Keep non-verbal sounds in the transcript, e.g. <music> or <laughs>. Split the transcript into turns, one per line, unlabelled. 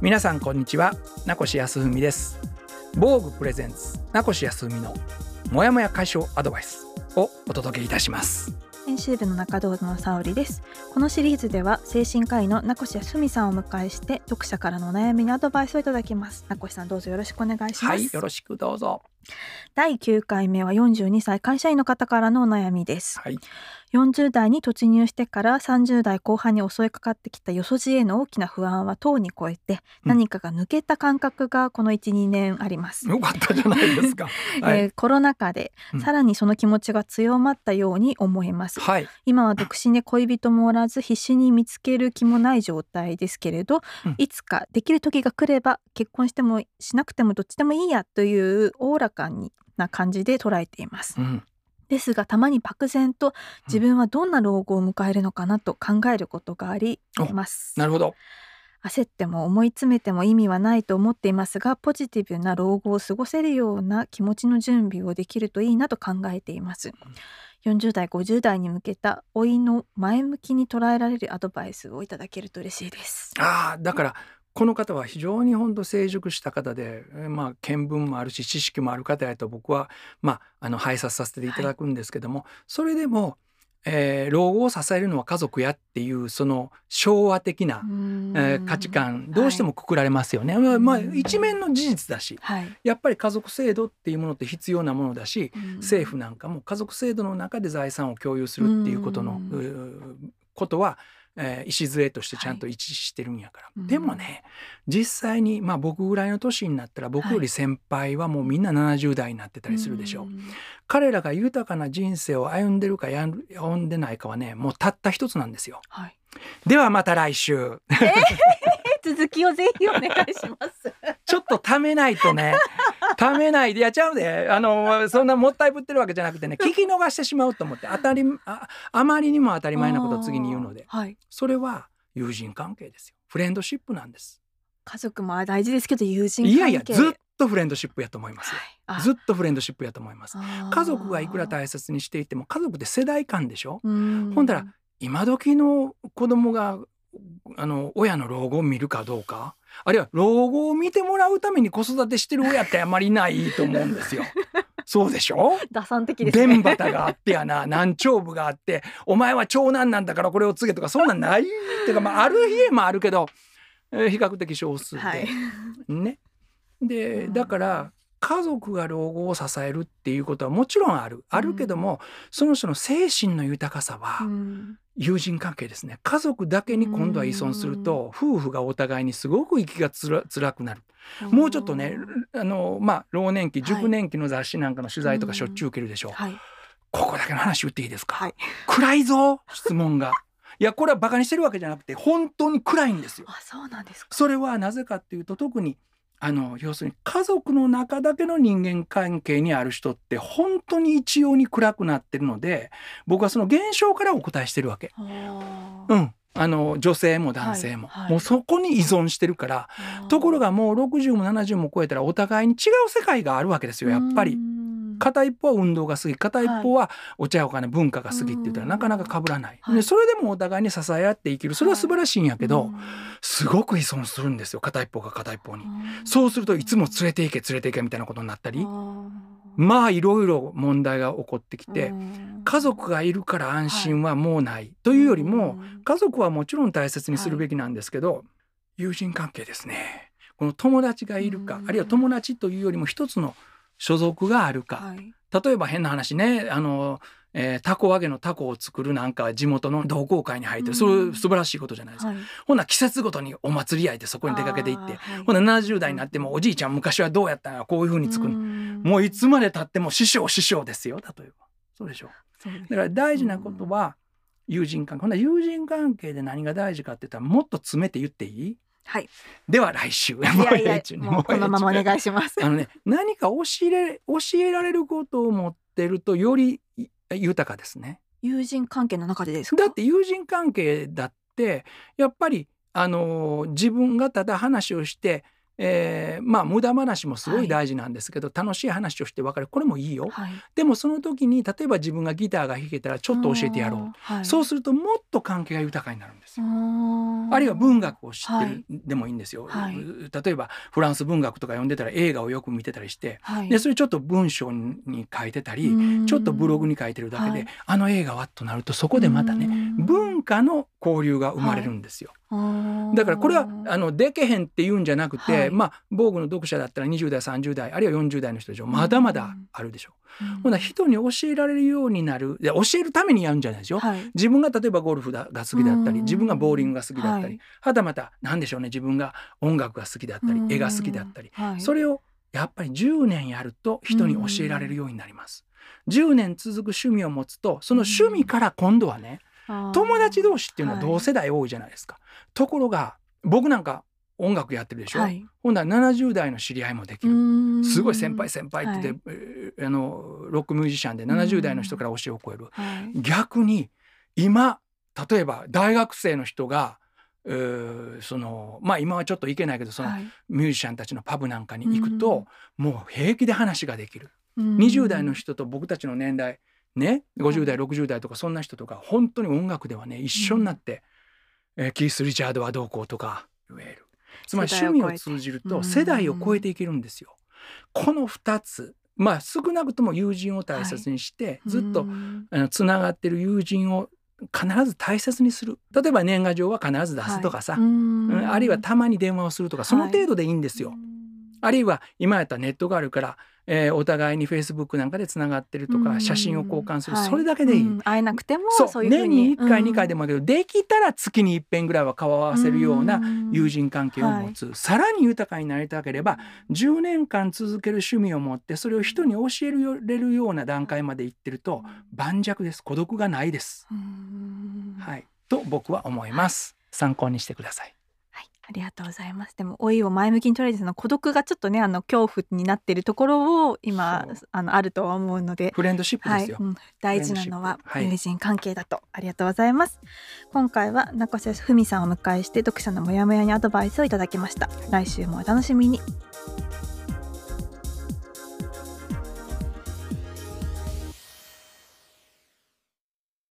皆さんこんにちは。名越康文です。防具プレゼンツ。名越康文のもやもや解消アドバイスをお届けいたします。
編集部の中堂の沙織です。このシリーズでは精神科医の名越康文さんをお迎えして読者からのお悩みにアドバイスをいただきます。名越さんどうぞよろしくお願いします。
はいよろしくどうぞ
第9回目は42歳会社員の方からのお悩みです。
はい。
40代に突入してから30代後半に襲いかかってきたよそじへの大きな不安はとうに超えて、
うん。
何かが抜けた感覚がこの12年あります、
よかったじゃないですか。<laughs> は
え
い、
ーコロナ禍で
うん。
さらにその気持ちが強まったように思います、
はい。
今は独身で恋人もおらず必死に見つける気もない状態ですけれど、
うん。
いつかできる時が来れば結婚してもしなくてもどっちでもいいやというおおらかにな感じで捉えています。
うん。
ですがたまに漠然と自分はどんな老後を迎えるのかなと考えることがあり
お
ます。
なるほど。
焦っても思い詰めても意味はないと思っていますがポジティブな老後を過ごせるような気持ちの準備をできるといいなと考えています。40代50代に向けた老いの前向きに捉えられるアドバイスをいただけると嬉しいです。
ああだからこの方は非常に本当成熟した方で、えーまあ見聞もあるし知識もある方やと僕はまああの拝察させていただくんですけども、それでも、えー老後を支えるのは家族やっていうその昭和的な、えー価値観どうしてもくくられますよね。まあまあ一面の事実だし
はい、
やっぱり家族制度っていうものって必要なものだし、
うん。
政府なんかも家族制度の中で財産を共有するっていうことの、ことは、えー礎としてちゃんと一致してるんやから、
はい
でもね実際にまあ僕ぐらいの年になったら僕より先輩はもうみんな70代になってたりするでしょ。う、
ん
彼らが豊かな人生を歩んでるかやん歩んでないかはねもうたった一つなんですよ。
はい、
ではまた来週。<laughs>
続きをぜひお願いします。<laughs>
ちょっとためないとねためないでやっちゃうで。あのそんなもったいぶってるわけじゃなくてね <laughs> 聞き逃してしまうと思って当たりああまりにも当たり前なことを次に言うので
はい。
それは友人関係ですよ。フレンドシップなんです。
家族も大事ですけど友人関係。
いやいやずっとフレンドシップやと思いますよ。
はい、
ずっとフレンドシップやと思います。
あ
家族がいくら大切にしていても家族って世代間でしょ？
うん。
ほんだら今時の子供があの親の老後を見るかどうかあるいは老後を見てもらうために子育てしてる親ってあまりいないと思うんですよ。<laughs> そうでしょ？
打算的ですね
弁端があってやな南長部があってお前は長男なんだからこれを継げとかそんなんないっていうか、まあ、ある家もあるけど、えー比較的少数で、
はい
ね。で
うん
だから家族が老後を支えるっていうことはもちろんある。あるけども、その人の精神の豊かさは、
うん。
友人関係ですね。家族だけに今度は依存すると夫婦がお互いにすごく息がつら辛くなる。もうちょっとねあのまあ老年期
はい。
熟年期の雑誌なんかの取材とか
うん
しょっちゅう受けるでしょう、
はい。
ここだけの話言っていいですか、
はい。
暗いぞ質問が。いやこれはバカにしてるわけじゃなくて本当に暗いんですよ。
あそうなんですか。
それはなぜかっていうと特にあの要するに家族の中だけの人間関係にある人って本当に一様に暗くなってるので僕はその現象からお答えしてるわけ。うん、あの女性も男性も、
はいはい。
もうそこに依存してるから。ところがもう60も70も超えたらお互いに違う世界があるわけですよやっぱり。
うん
片一方は運動が好き片一方はお茶お金文化が好きって言ったら
うん。
なかなか被らない、
はい。
でそれでもお互いに支え合って生きる。それは素晴らしいんやけど、
うん。
すごく依存するんですよ。片一方が片一方に。
うん
そうするといつも連れて行け連れて行けみたいなことになったり。まあいろいろ問題が起こってきて
うん。
家族がいるから安心はもうないというよりも
うん
家族はもちろん大切にするべきなんですけど友人関係ですね。この友達がいるか
うん。
あるいは友達というよりも一つの所属があるか。
はい。
例えば変な話ねあの、えー、タコ揚げのタコを作るなんか地元の同好会に入ってる。そ
うん
れ素晴らしいことじゃないですか。
はい。
ほんなら季節ごとにお祭りやいてそこに出かけていって
はい。
ほんなら70代になってもおじいちゃん昔はどうやったんやこういうふうに作る
ん。
もういつまでたっても師匠師匠ですよ例えば。そうでしょ。だから大事なことは友人関係。ほんなら友人関係で何が大事かって言ったらもっと詰めて言っていい？
はい。
では来週。
いやいやもうこのままお願いします。
あのね何か教えれ教えられることを持ってるとよりい豊かですね。
友人関係の中でですか？
だって友人関係だってやっぱりあの自分がただ話をして、えーまあ無駄話もすごい大事なんですけど、楽しい話をして分かる。これもいいよ。
はい。
でもその時に例えば自分がギターが弾けたらちょっと教えてやろう。
はい、
そうするともっと関係が豊かになるんですよ。
あ
あるいは文学を知って
はい。
るでもいいんですよ、
はい。
例えばフランス文学とか読んでたら映画をよく見てたりして
はい、
でそれちょっと文章に書いてたりちょっとブログに書いてるだけで、
はい。
あの映画はとなるとそこでまたね文化の交流が生まれるんですよ。だからこれはあのでけへんって言うんじゃなくて、
はい。
まあ防具の読者だったら20代30代あるいは40代の人でしょまだまだあるでしょ。ほん。なら人に教えられるようになるで教えるためにやるんじゃないですよ。
はい。
自分が例えばゴルフだが好きだった
うん。
り自分がボーリングが好きだったり、
はい。
はたまた何でしょうね自分が音楽が好きだったり絵が好きだったり、
はい、
それをやっぱり10年やると人に教えられるようになります。10年続く趣味を持つとその趣味から今度はね友達同士っていうのは同世代多いじゃないですか。ところが僕なんか音楽やってるでしょ、
はい、
ほんなら70代の知り合いもできる。
る
すごい先輩先輩って言って、えーあのロックミュージシャンで70代の人から教えを超える。
はい、
逆に今例えば大学生の人がそのまあ今はちょっと行けないけどその
はい。
ミュージシャンたちのパブなんかに行くと、もう平気で話ができる、
うん。
20代の人と僕たちの年代ね50代60代とかそんな人とか本当に音楽ではね一緒になって、えーキース・リチャードはどうこうとか言えるつまり趣味を通じると世代を超えていけるんですよ。この2つまあ少なくとも友人を大切にして、ずっとつながってる友人を必ず大切にする。例えば年賀状は必ず出すとかさ、
はい。
あるいはたまに電話をするとかその程度でいいんですよ。あるいは今やったらネットがあるから、えーお互いにフェイスブックなんかでつながってるとか、
うん。
写真を交換する、
はい。
それだけでいい。
うん。会えなくても
そう。年に。
に
1回2回でもいいけど、できたら月に一遍ぐらいは顔を合わせるような
うん。
友人関係を持つ、さらに豊かになりたければ10年間続ける趣味を持ってそれを人に教えれるような段階までいってると盤石です。孤独がないです。
うん。
はい、と僕は思います。参考にしてください。
はい、ありがとうございます。でも老いを前向きに捉えてその孤独がちょっとねあの恐怖になっているところを今あのあるとは思うので。
フレンドシップですよ。
はい。うん。大事なのは友人関係だと、ありがとうございます。今回は中瀬文さんをお迎えして読者のモヤモヤにアドバイスをいただきました。来週もお楽しみに